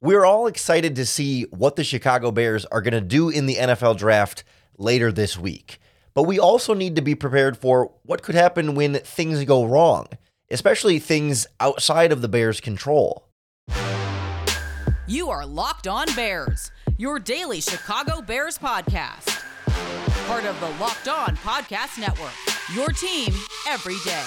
We're all excited to see what the Chicago Bears are going to do in the NFL draft later this week. But we also need to be prepared for what could happen when things go wrong, especially things outside of the Bears' control. You are Locked On Bears, your daily Chicago Bears podcast. Part of the Locked On Podcast Network, your team every day.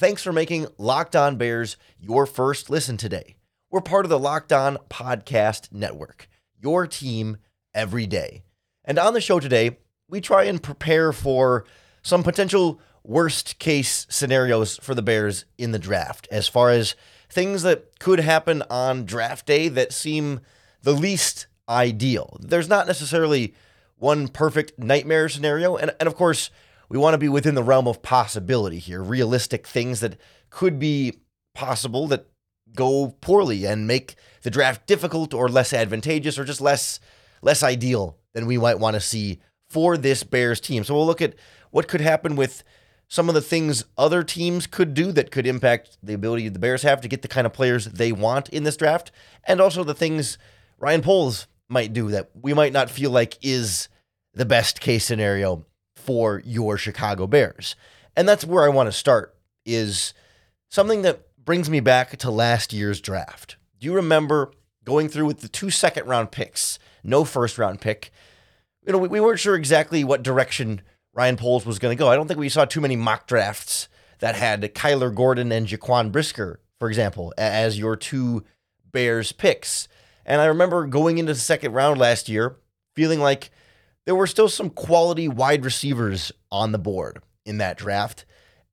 Thanks for making Locked On Bears your first listen today. We're part of the Locked On Podcast Network, your team every day. And on the show today, we try and prepare for some potential worst case scenarios for the Bears in the draft, as far as things that could happen on draft day that seem the least ideal. There's not necessarily one perfect nightmare scenario. And, and of course, we want to be within the realm of possibility here, realistic things that could be possible that go poorly and make the draft difficult or less advantageous or just less less ideal than we might want to see for this Bears team. So we'll look at what could happen with some of the things other teams could do that could impact the ability the Bears have to get the kind of players they want in this draft, and also the things Ryan Poles might do that we might not feel like is the best case scenario for your Chicago Bears. And that's where I want to start is something that brings me back to last year's draft. Do you remember going through with the two second round picks, no first round pick? You know, we, we weren't sure exactly what direction Ryan Poles was going to go. I don't think we saw too many mock drafts that had Kyler Gordon and Jaquan Brisker, for example, as your two Bears picks. And I remember going into the second round last year feeling like there were still some quality wide receivers on the board in that draft.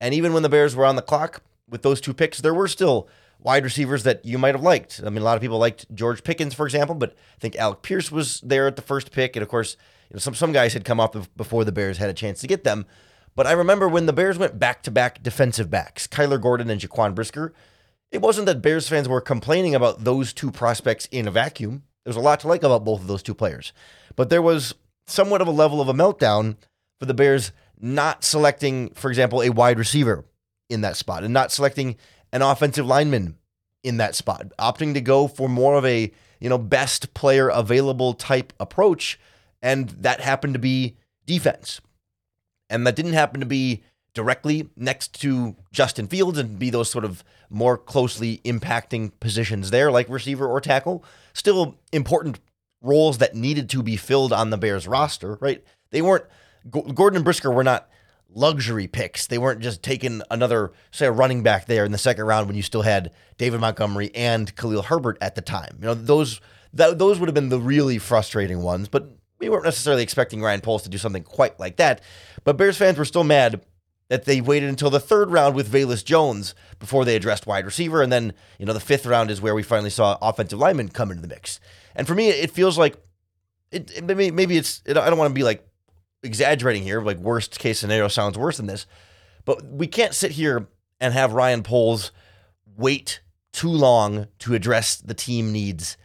And even when the Bears were on the clock with those two picks, there were still wide receivers that you might have liked. I mean, a lot of people liked George Pickens, for example, but I think Alec Pierce was there at the first pick. And of course, you know, some, some guys had come up before the Bears had a chance to get them. But I remember when the Bears went back to back defensive backs, Kyler Gordon and Jaquan Brisker, it wasn't that Bears fans were complaining about those two prospects in a vacuum. There's a lot to like about both of those two players. But there was somewhat of a level of a meltdown for the Bears not selecting, for example, a wide receiver in that spot and not selecting an offensive lineman in that spot, opting to go for more of a, you know, best player available type approach. And that happened to be defense. And that didn't happen to be directly next to Justin Fields and be those sort of more closely impacting positions there, like receiver or tackle. Still important roles that needed to be filled on the Bears roster, right? They weren't Gordon and Brisker were not luxury picks. They weren't just taking another, say, a running back there in the second round when you still had David Montgomery and Khalil Herbert at the time. You know, those that, those would have been the really frustrating ones, but we weren't necessarily expecting Ryan Poles to do something quite like that. But Bears fans were still mad that they waited until the third round with Velus Jones before they addressed wide receiver. And then, you know, the fifth round is where we finally saw offensive linemen come into the mix. And for me, it feels like it, it maybe, maybe it's, it, I don't want to be like exaggerating here, like worst case scenario sounds worse than this, but we can't sit here and have Ryan Poles wait too long to address the team needs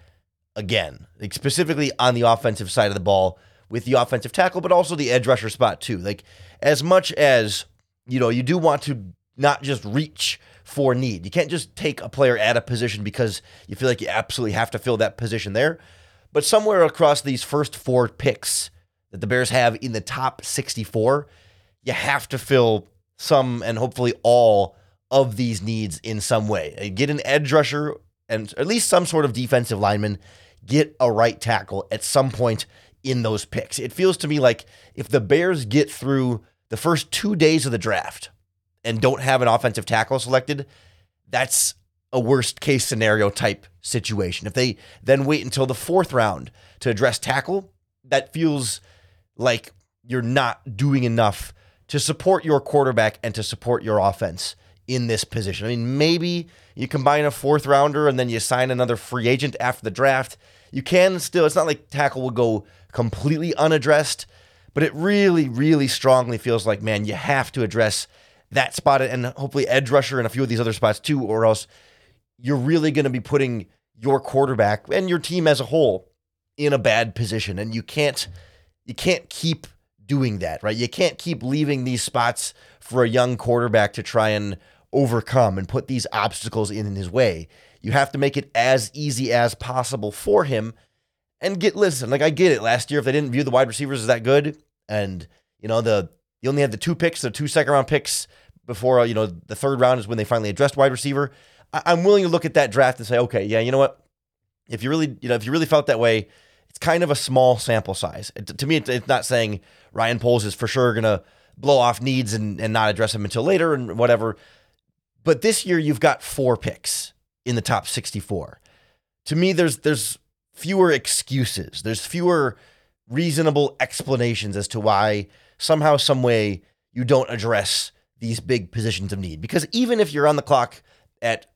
again, like specifically on the offensive side of the ball with the offensive tackle, but also the edge rusher spot too. Like as much as you know, you do want to not just reach for need. You can't just take a player at a position because you feel like you absolutely have to fill that position there. But somewhere across these first four picks that the Bears have in the top 64, you have to fill some and hopefully all of these needs in some way. Uh, get an edge rusher and at least some sort of defensive lineman. Get a right tackle at some point in those picks. It feels to me like if the Bears get through the first two days of the draft and don't have an offensive tackle selected, that's a worst case scenario type situation. If they then wait until the fourth round to address tackle, that feels like you're not doing enough to support your quarterback and to support your offense in this position. I mean, maybe you combine a fourth rounder and then you sign another free agent after the draft. You can still, it's not like tackle will go completely unaddressed, but it really, really strongly feels like, man, you have to address that spot and hopefully edge rusher and a few of these other spots too, or else you're really going to be putting your quarterback and your team as a whole in a bad position. And you can't, you can't keep doing that, right? You can't keep leaving these spots for a young quarterback to try and overcome and put these obstacles in his way. You have to make it as easy as possible for him. And get listen, like I get it. Last year, if they didn't view the wide receivers as that good, and you know the you only had the two picks, the two second round picks before uh, you know the third round is when they finally addressed wide receiver. I, I'm willing to look at that draft and say, okay, yeah, you know what? If you really you know if you really felt that way, it's kind of a small sample size. It, to me, it's not saying Ryan Poles is for sure gonna blow off needs and, and not address them until later and whatever. But this year you've got four picks in the top 64. To me, there's there's fewer excuses. There's fewer reasonable explanations as to why somehow, some way you don't address these big positions of need. Because even if you're on the clock at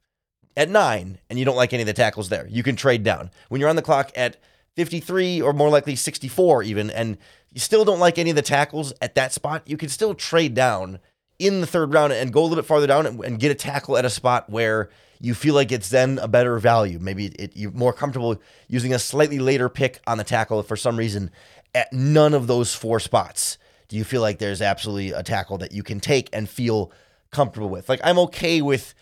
at nine and you don't like any of the tackles there, you can trade down. When you're on the clock at 53 or more likely 64 even, and you still don't like any of the tackles at that spot, you can still trade down in the third round and go a little bit farther down and, and get a tackle at a spot where you feel like it's then a better value. Maybe it, you're more comfortable using a slightly later pick on the tackle for some reason at none of those four spots. Do you feel like there's absolutely a tackle that you can take and feel comfortable with? Like I'm okay with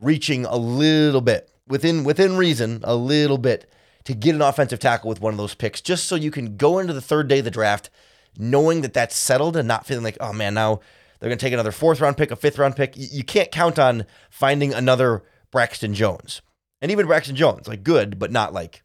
reaching a little bit within within reason, a little bit to get an offensive tackle with one of those picks, just so you can go into the third day of the draft knowing that that's settled and not feeling like, oh man, now they're going to take another fourth round pick, a fifth round pick. You can't count on finding another Braxton Jones. And even Braxton Jones, like good, but not like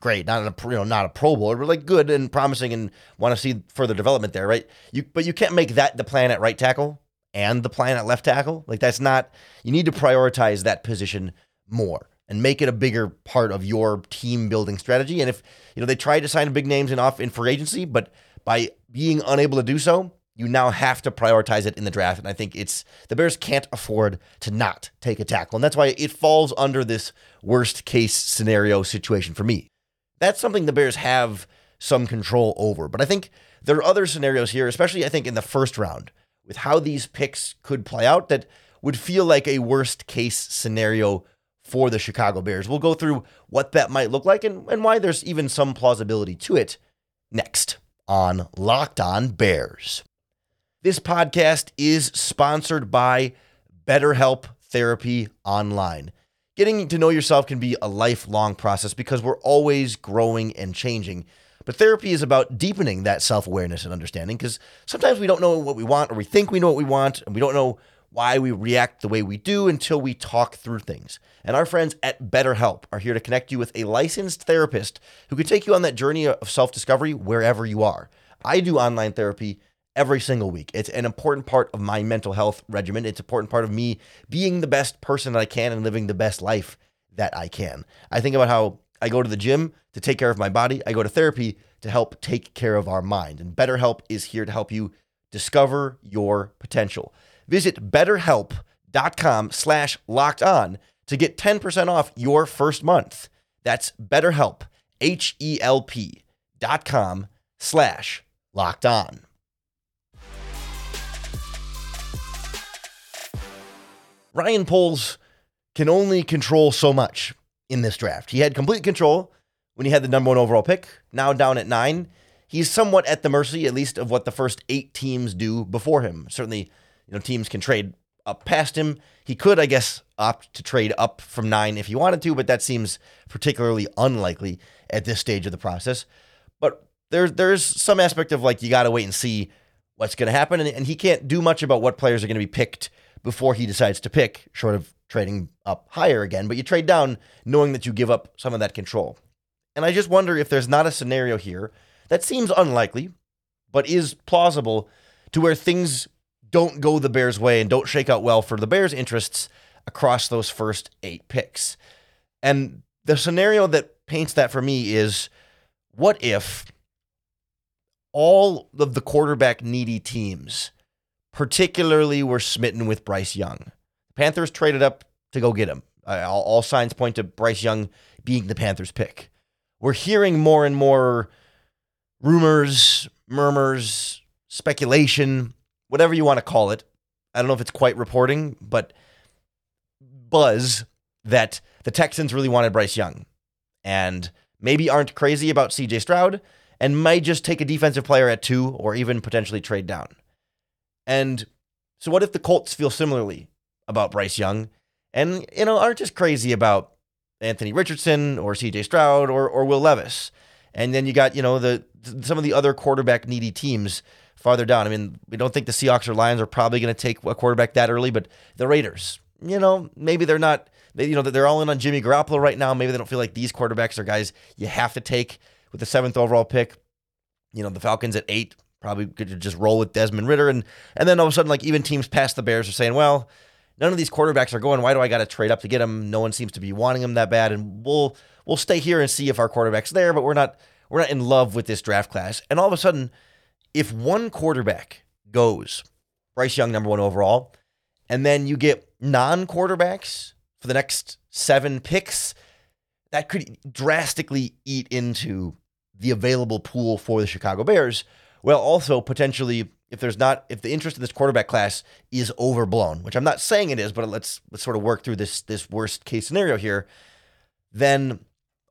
great, not a you know not a Pro Bowler, but like good and promising, and want to see further development there, right? You but you can't make that the plan at right tackle and the plan at left tackle. Like that's not. You need to prioritize that position more and make it a bigger part of your team building strategy. And if you know they tried to sign big names in off in free agency, but by being unable to do so, you now have to prioritize it in the draft. And I think it's the Bears can't afford to not take a tackle. And that's why it falls under this worst case scenario situation for me. That's something the Bears have some control over. But I think there are other scenarios here, especially I think in the first round, with how these picks could play out that would feel like a worst case scenario for the Chicago Bears. We'll go through what that might look like and, and why there's even some plausibility to it next on Locked On Bears. This podcast is sponsored by BetterHelp Therapy Online. Getting to know yourself can be a lifelong process because we're always growing and changing. But therapy is about deepening that self awareness and understanding because sometimes we don't know what we want or we think we know what we want and we don't know why we react the way we do until we talk through things. And our friends at BetterHelp are here to connect you with a licensed therapist who can take you on that journey of self discovery wherever you are. I do online therapy every single week. It's an important part of my mental health regimen. It's an important part of me being the best person that I can and living the best life that I can. I think about how I go to the gym to take care of my body. I go to therapy to help take care of our mind. And BetterHelp is here to help you discover your potential. Visit betterhelp.com slash locked on to get 10% off your first month. That's betterhelp, H-E-L-P dot com slash locked on. Ryan Poles can only control so much in this draft. He had complete control when he had the number one overall pick. Now down at nine, he's somewhat at the mercy, at least, of what the first eight teams do before him. Certainly, you know, teams can trade up past him. He could, I guess, opt to trade up from nine if he wanted to, but that seems particularly unlikely at this stage of the process. But there's there's some aspect of like you got to wait and see what's going to happen, and, and he can't do much about what players are going to be picked before he decides to pick, short of trading up higher again. But you trade down knowing that you give up some of that control. And I just wonder if there's not a scenario here that seems unlikely, but is plausible to where things don't go the Bears' way and don't shake out well for the Bears' interests across those first eight picks. And the scenario that paints that for me is what if all of the quarterback needy teams particularly were smitten with Bryce Young. Panthers traded up to go get him. Uh, all, all signs point to Bryce Young being the Panthers pick. We're hearing more and more rumors, murmurs, speculation, whatever you want to call it. I don't know if it's quite reporting, but buzz that the Texans really wanted Bryce Young and maybe aren't crazy about CJ Stroud and might just take a defensive player at two or even potentially trade down. And so, what if the Colts feel similarly about Bryce Young and, you know, aren't just crazy about Anthony Richardson or CJ Stroud or, or Will Levis? And then you got, you know, the some of the other quarterback needy teams farther down. I mean, we don't think the Seahawks or Lions are probably going to take a quarterback that early, but the Raiders, you know, maybe they're not, they, you know, they're all in on Jimmy Garoppolo right now. Maybe they don't feel like these quarterbacks are guys you have to take with the seventh overall pick. You know, the Falcons at eight probably could just roll with Desmond Ridder. And, and then all of a sudden, like even teams past the Bears are saying, well, none of these quarterbacks are going. Why do I got to trade up to get them? No one seems to be wanting them that bad. And we'll, we'll stay here and see if our quarterback's there, but we're not, we're not in love with this draft class. And all of a sudden, if one quarterback goes, Bryce Young, number one overall, and then you get non quarterbacks for the next seven picks, that could drastically eat into the available pool for the Chicago Bears. Well, also potentially, if there's not, if the interest in this quarterback class is overblown, which I'm not saying it is, but let's let's sort of work through this this worst case scenario here, then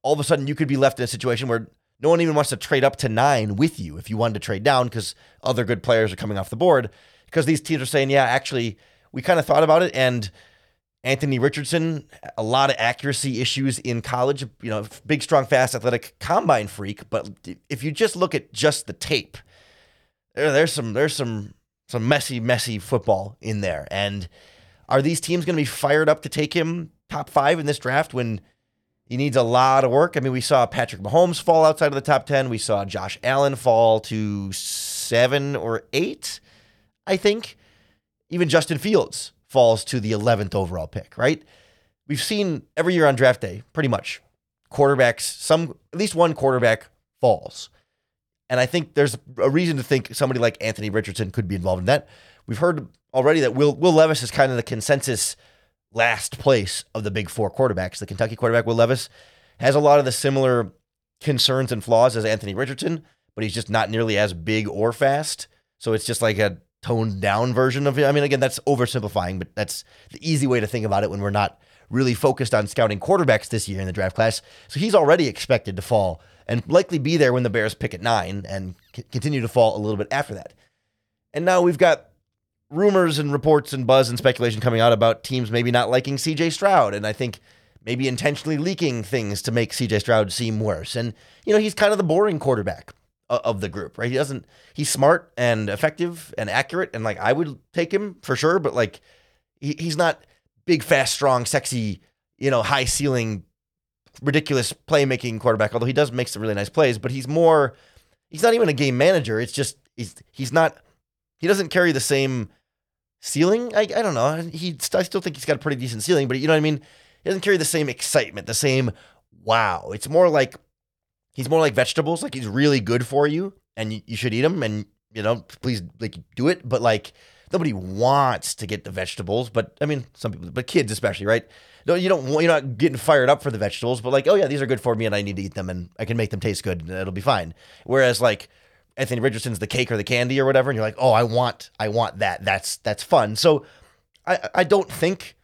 all of a sudden you could be left in a situation where no one even wants to trade up to nine with you if you wanted to trade down because other good players are coming off the board. Because these teams are saying, yeah, actually, we kind of thought about it. And Anthony Richardson, a lot of accuracy issues in college, you know, big, strong, fast, athletic combine freak. But if you just look at just the tape, there, there's some there's some some messy, messy football in there. And are these teams going to be fired up to take him top five in this draft when he needs a lot of work. I mean, we saw Patrick Mahomes fall outside of the top 10. We saw Josh Allen fall to seven or eight, I think. Even Justin Fields falls to the 11th overall pick, right? We've seen every year on draft day, pretty much, quarterbacks, some at least one quarterback falls. And I think there's a reason to think somebody like Anthony Richardson could be involved in that. We've heard already that Will Will Levis is kind of the consensus last place of the big four quarterbacks. The Kentucky quarterback, Will Levis, has a lot of the similar concerns and flaws as Anthony Richardson, but he's just not nearly as big or fast. So it's just like a toned down version of it. I mean, again, that's oversimplifying, but that's the easy way to think about it when we're not really focused on scouting quarterbacks this year in the draft class. So he's already expected to fall and likely be there when the Bears pick at nine and c- continue to fall a little bit after that. And now we've got rumors and reports and buzz and speculation coming out about teams maybe not liking CJ Stroud. And I think maybe intentionally leaking things to make CJ Stroud seem worse. And, you know, he's kind of the boring quarterback of the group, right? He doesn't, he's smart and effective and accurate. And like, I would take him for sure, but like, he, he's not big, fast, strong, sexy, you know, high ceiling, ridiculous playmaking quarterback, although he does make some really nice plays, but he's more, he's not even a game manager. It's just, he's, he's not, he doesn't carry the same ceiling. I, I don't know. He I still think he's got a pretty decent ceiling, but you know what I mean. He doesn't carry the same excitement, the same wow. It's more like he's more like vegetables. Like he's really good for you, and you, you should eat them. And you know, please like do it. But like nobody wants to get the vegetables. But I mean, some people, but kids especially, right? No, you don't. You're not getting fired up for the vegetables, but like, oh yeah, these are good for me, and I need to eat them, and I can make them taste good, and it'll be fine. Whereas like Anthony Richardson's the cake or the candy or whatever, and you're like, oh, I want, I want that. That's that's fun. So I I don't think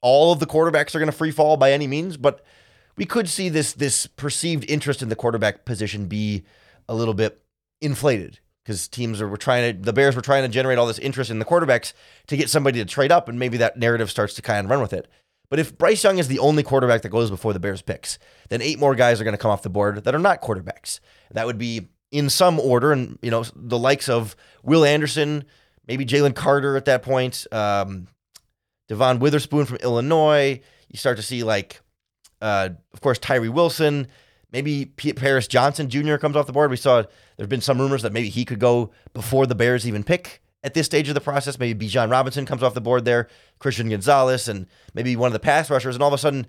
all of the quarterbacks are going to free fall by any means, but we could see this this perceived interest in the quarterback position be a little bit inflated because teams are were trying to the Bears were trying to generate all this interest in the quarterbacks to get somebody to trade up, and maybe that narrative starts to kind of run with it. But if Bryce Young is the only quarterback that goes before the Bears picks, then eight more guys are going to come off the board that are not quarterbacks. That would be in some order, and you know the likes of Will Anderson, maybe Jalen Carter at that point, um, Devon Witherspoon from Illinois. You start to see like, uh, of course, Tyree Wilson. Maybe Paris Johnson Jr. comes off the board. We saw there's been some rumors that maybe he could go before the Bears even pick at this stage of the process. Maybe Bijan Robinson comes off the board there, Christian Gonzalez, and maybe one of the pass rushers. And all of a sudden,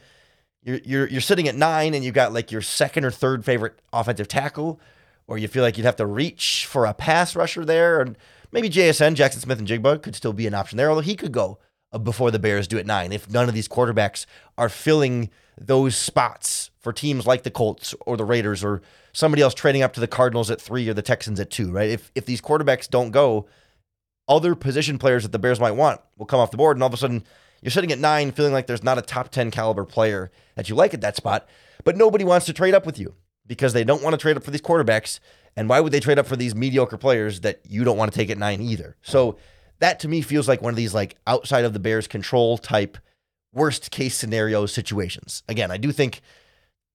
you're you're you're sitting at nine, and you've got like your second or third favorite offensive tackle or you feel like you'd have to reach for a pass rusher there, and maybe JSN, Jackson Smith-Njigba, could still be an option there, although he could go before the Bears do at nine. If none of these quarterbacks are filling those spots for teams like the Colts or the Raiders or somebody else trading up to the Cardinals at three or the Texans at two, right? If if these quarterbacks don't go, other position players that the Bears might want will come off the board, and all of a sudden you're sitting at nine, feeling like there's not a top ten caliber player that you like at that spot, but nobody wants to trade up with you because they don't want to trade up for these quarterbacks. And why would they trade up for these mediocre players that you don't want to take at nine either? So that to me feels like one of these like outside of the Bears' control type worst case scenario situations. Again, I do think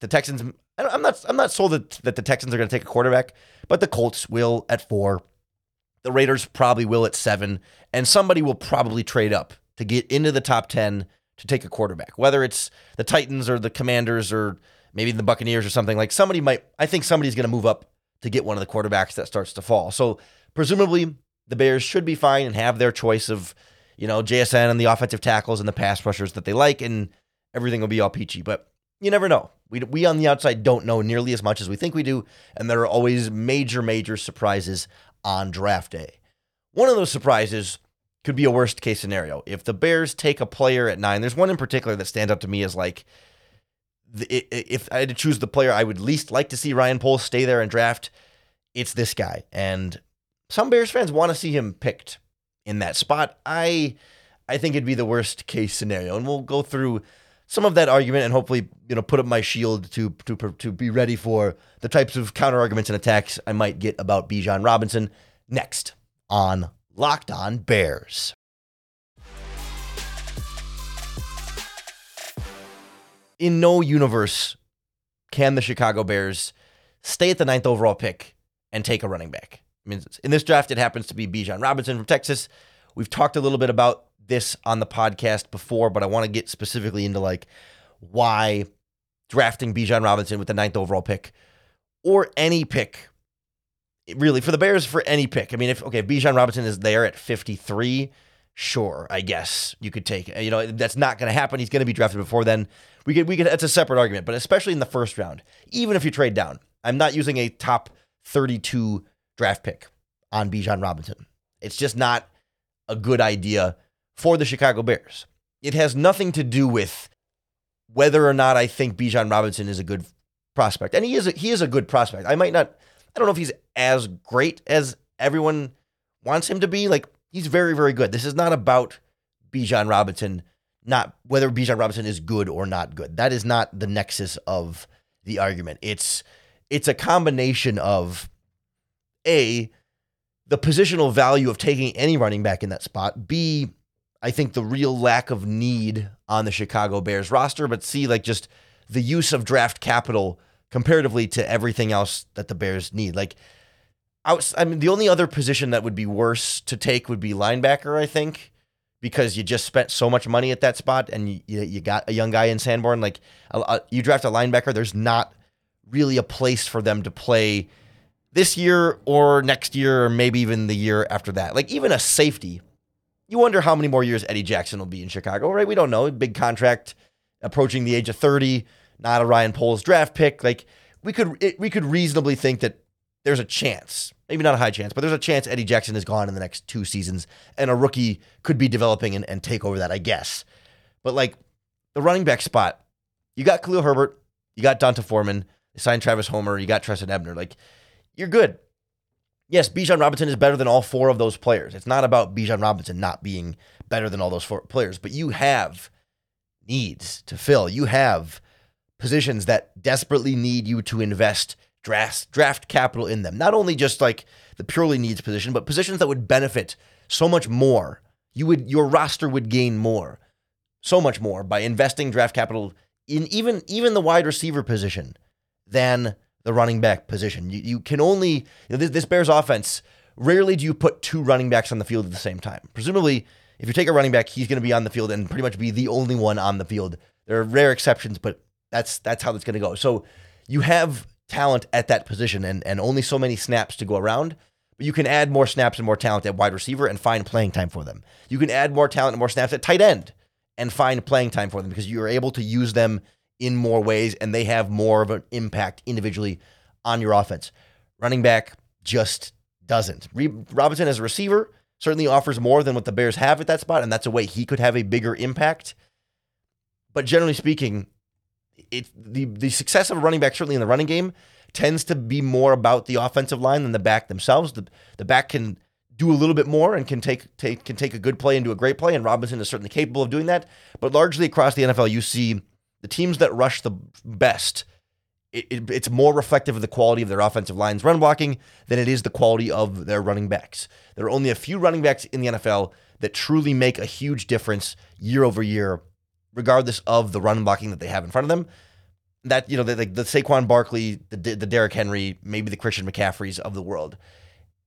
the Texans. I'm not. I'm not sold that, that the Texans are going to take a quarterback, but the Colts will at four. The Raiders probably will at seven, and somebody will probably trade up to get into the top ten to take a quarterback. Whether it's the Titans or the Commanders or maybe the Buccaneers or something like somebody might. I think somebody's going to move up to get one of the quarterbacks that starts to fall. So presumably the Bears should be fine and have their choice of you know, JSN and the offensive tackles and the pass rushers that they like, and everything will be all peachy. But you never know. We, we on the outside don't know nearly as much as we think we do, and there are always major, major surprises on draft day. One of those surprises could be a worst case scenario. If the Bears take a player at nine, there's one in particular that stands out to me as like, if I had to choose the player I would least like to see Ryan Poles stay there and draft, it's this guy. And some Bears fans want to see him picked in that spot. I I think it'd be the worst case scenario, and we'll go through some of that argument and hopefully you know put up my shield to to to be ready for the types of counter arguments and attacks I might get about Bijan Robinson next on Locked On Bears. In no universe can the Chicago Bears stay at the ninth overall pick and take a running back. I mean, in this draft, it happens to be Bijan Robinson from Texas. We've talked a little bit about this on the podcast before, but I want to get specifically into like why drafting Bijan Robinson with the ninth overall pick or any pick, really for the Bears for any pick. I mean, if okay, Bijan Robinson is there at 53, sure, I guess you could take. You know, that's not going to happen. He's going to be drafted before then. We could we could. that's a separate argument, but especially in the first round, even if you trade down, I'm not using a top 32 draft pick on Bijan Robinson. It's just not a good idea for the Chicago Bears. It has nothing to do with whether or not I think Bijan Robinson is a good prospect. And he is a, he is a good prospect. I might not I don't know if he's as great as everyone wants him to be. Like he's very very good. This is not about Bijan Robinson not whether Bijan Robinson is good or not good. That is not the nexus of the argument. It's it's a combination of a, the positional value of taking any running back in that spot. B, I think the real lack of need on the Chicago Bears roster. But see like just the use of draft capital comparatively to everything else that the Bears need. Like, I mean, the only other position that would be worse to take would be linebacker, I think, because you just spent so much money at that spot and you, you got a young guy in Sanborn. Like, you draft a linebacker, there's not really a place for them to play this year or next year or maybe even the year after that. Like even a safety, you wonder how many more years Eddie Jackson will be in Chicago, right? We don't know. Big contract, approaching the age of 30, not a Ryan Poles draft pick. Like we could it, we could reasonably think that there's a chance, maybe not a high chance, but there's a chance Eddie Jackson is gone in the next two seasons and a rookie could be developing and, and take over that, I guess. But like the running back spot, you got Khalil Herbert, you got D'Onta Foreman, you signed Travis Homer, you got Trestan Ebner. Like you're good. Yes, Bijan Robinson is better than all four of those players. It's not about Bijan Robinson not being better than all those four players, but you have needs to fill. You have positions that desperately need you to invest draft draft capital in them. Not only just like the purely needs position, but positions that would benefit so much more. You would your roster would gain more, so much more by investing draft capital in even even the wide receiver position than the running back position. You, you can only, you know, this, this Bears offense, rarely do you put two running backs on the field at the same time. Presumably, if you take a running back, he's going to be on the field and pretty much be the only one on the field. There are rare exceptions, but that's that's how it's going to go. So you have talent at that position and, and only so many snaps to go around. But you can add more snaps and more talent at wide receiver and find playing time for them. You can add more talent and more snaps at tight end and find playing time for them because you are able to use them in more ways and they have more of an impact individually on your offense. Running back just doesn't. Robinson as a receiver, certainly offers more than what the Bears have at that spot, and that's a way he could have a bigger impact. But generally speaking, it the the success of a running back, certainly in the running game, tends to be more about the offensive line than the back themselves. The the back can do a little bit more and can take take can take a good play into a great play, and Robinson is certainly capable of doing that. But largely across the NFL, you see the teams that rush the best. It, it, it's more reflective of the quality of their offensive line's run blocking than it is the quality of their running backs. There are only a few running backs in the NFL that truly make a huge difference year over year, regardless of the run blocking that they have in front of them. That you know, the, the, the Saquon Barkley, the the Derrick Henry, maybe the Christian McCaffreys of the world.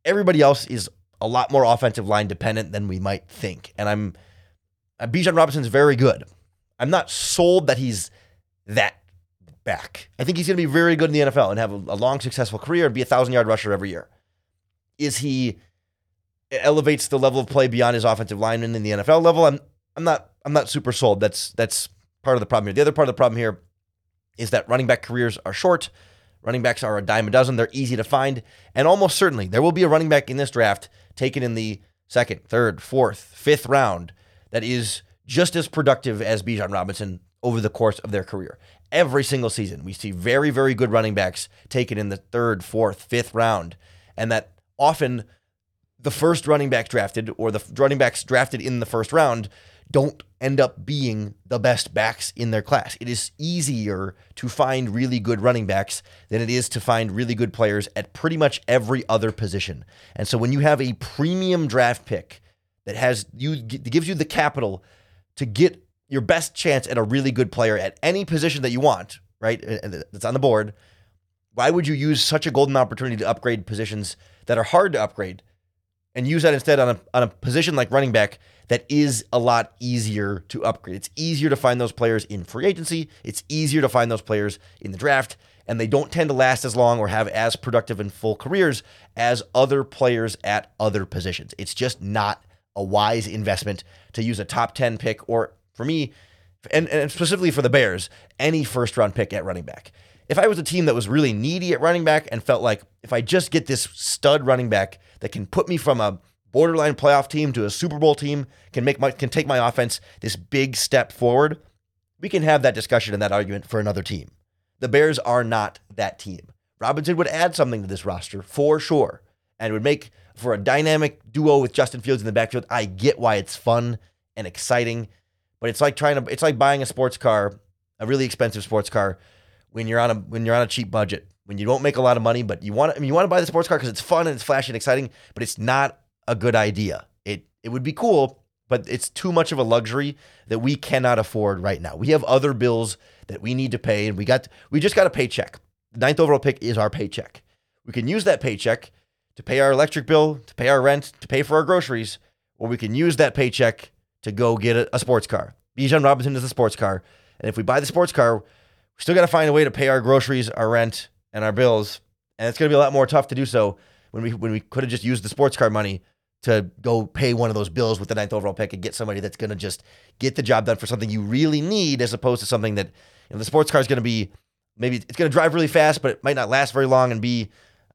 Everybody else is a lot more offensive line dependent than we might think. And I'm uh, Bijan Robinson's very good. I'm not sold that he's that back. I think he's going to be very good in the NFL and have a, long, successful career and be a thousand yard rusher every year. Is he elevates the level of play beyond his offensive lineman in the NFL level? I'm I'm not I'm not super sold. That's that's part of the problem here. The other part of the problem here is that running back careers are short. Running backs are a dime a dozen. They're easy to find. And almost certainly there will be a running back in this draft taken in the second, third, fourth, fifth round that is just as productive as Bijan Robinson over the course of their career. Every single season, we see very, very good running backs taken in the third, fourth, fifth round. And that often the first running back drafted or the running backs drafted in the first round don't end up being the best backs in their class. It is easier to find really good running backs than it is to find really good players at pretty much every other position. And so when you have a premium draft pick that has you gives you the capital to get your best chance at a really good player at any position that you want, right? That's on the board. Why would you use such a golden opportunity to upgrade positions that are hard to upgrade and use that instead on a on a position like running back that is a lot easier to upgrade. It's easier to find those players in free agency. It's easier to find those players in the draft, and they don't tend to last as long or have as productive and full careers as other players at other positions. It's just not a wise investment to use a top 10 pick or for me, and, and specifically for the Bears, any first round pick at running back. If I was a team that was really needy at running back and felt like if I just get this stud running back that can put me from a borderline playoff team to a Super Bowl team can make my can take my offense this big step forward, we can have that discussion and that argument for another team. The Bears are not that team. Robinson would add something to this roster for sure and would make for a dynamic duo with Justin Fields in the backfield. I get why it's fun and exciting, but it's like trying to it's like buying a sports car, a really expensive sports car when you're on a when you're on a cheap budget. When you don't make a lot of money, but you want I mean, you want to buy the sports car because it's fun and it's flashy and exciting, but it's not a good idea. It it would be cool, but it's too much of a luxury that we cannot afford right now. We have other bills that we need to pay, and we got we just got a paycheck. The ninth overall pick is our paycheck. We can use that paycheck to pay our electric bill, to pay our rent, to pay for our groceries, or we can use that paycheck to go get a, a sports car. Bijan Robinson is a sports car, and if we buy the sports car, we still got to find a way to pay our groceries, our rent, and our bills, and it's going to be a lot more tough to do so when we when we could have just used the sports car money to go pay one of those bills with the ninth overall pick and get somebody that's going to just get the job done for something you really need, as opposed to something that you know, the sports car is going to be maybe it's going to drive really fast, but it might not last very long and be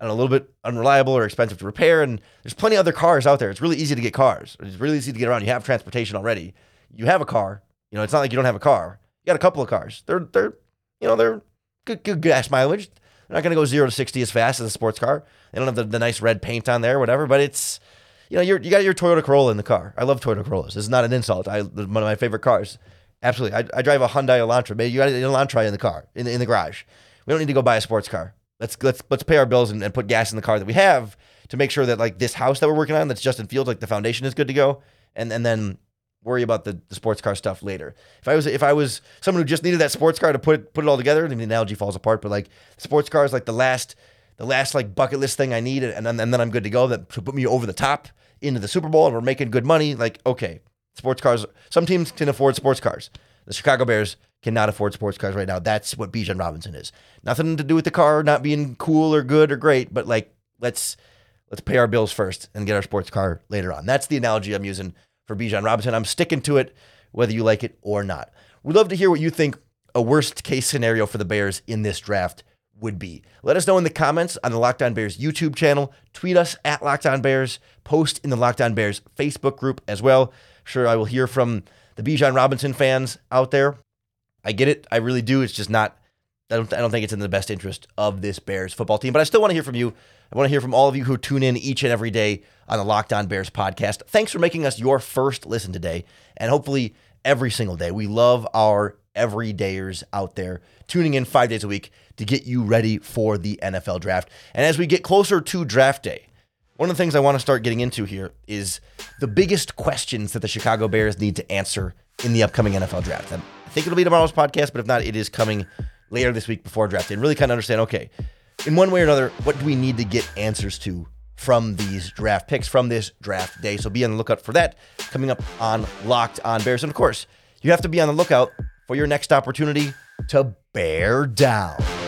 know, a little bit unreliable or expensive to repair. And there's plenty of other cars out there. It's really easy to get cars. It's really easy to get around. You have transportation already. You have a car. You know, it's not like you don't have a car. You got a couple of cars. They're they're you know they're good good gas mileage. They're not going to go zero to sixty as fast as a sports car. They don't have the, the nice red paint on there, whatever. But it's you know, you're, you got your Toyota Corolla in the car. I love Toyota Corollas. This is not an insult. I one of my favorite cars. Absolutely. I, I drive a Hyundai Elantra. Maybe you got an Elantra in the car, in the, in the garage. We don't need to go buy a sports car. Let's let's let's pay our bills and, and put gas in the car that we have to make sure that like this house that we're working on, that's Justin Fields, like the foundation is good to go, and and then worry about the, the sports car stuff later. If I was if I was someone who just needed that sports car to put put it all together, I mean, the analogy falls apart, but like sports car is like the last the last like bucket list thing I need, and then and then I'm good to go. That to put me over the top into the Super Bowl and we're making good money, like, okay, sports cars, some teams can afford sports cars. The Chicago Bears cannot afford sports cars right now. That's what Bijan Robinson is. Nothing to do with the car not being cool or good or great, but like, let's let's pay our bills first and get our sports car later on. That's the analogy I'm using for Bijan Robinson. I'm sticking to it, whether you like it or not. We'd love to hear what you think a worst case scenario for the Bears in this draft would be. Let us know in the comments on the Locked On Bears YouTube channel. Tweet us at Locked On Bears. Post in the Locked On Bears Facebook group as well. Sure, I will hear from the Bijan Robinson fans out there. I get it. I really do. It's just not. I don't. I don't think it's in the best interest of this Bears football team. But I still want to hear from you. I want to hear from all of you who tune in each and every day on the Locked On Bears podcast. Thanks for making us your first listen today, and hopefully every single day. We love our everydayers out there tuning in five days a week to get you ready for the NFL draft. And as we get closer to draft day, one of the things I want to start getting into here is the biggest questions that the Chicago Bears need to answer in the upcoming NFL draft. And I think it'll be tomorrow's podcast, but if not, it is coming later this week before draft day. And really kind of understand okay, in one way or another, what do we need to get answers to from these draft picks from this draft day? So be on the lookout for that coming up on Locked on Bears. And of course, you have to be on the lookout for your next opportunity to bear down.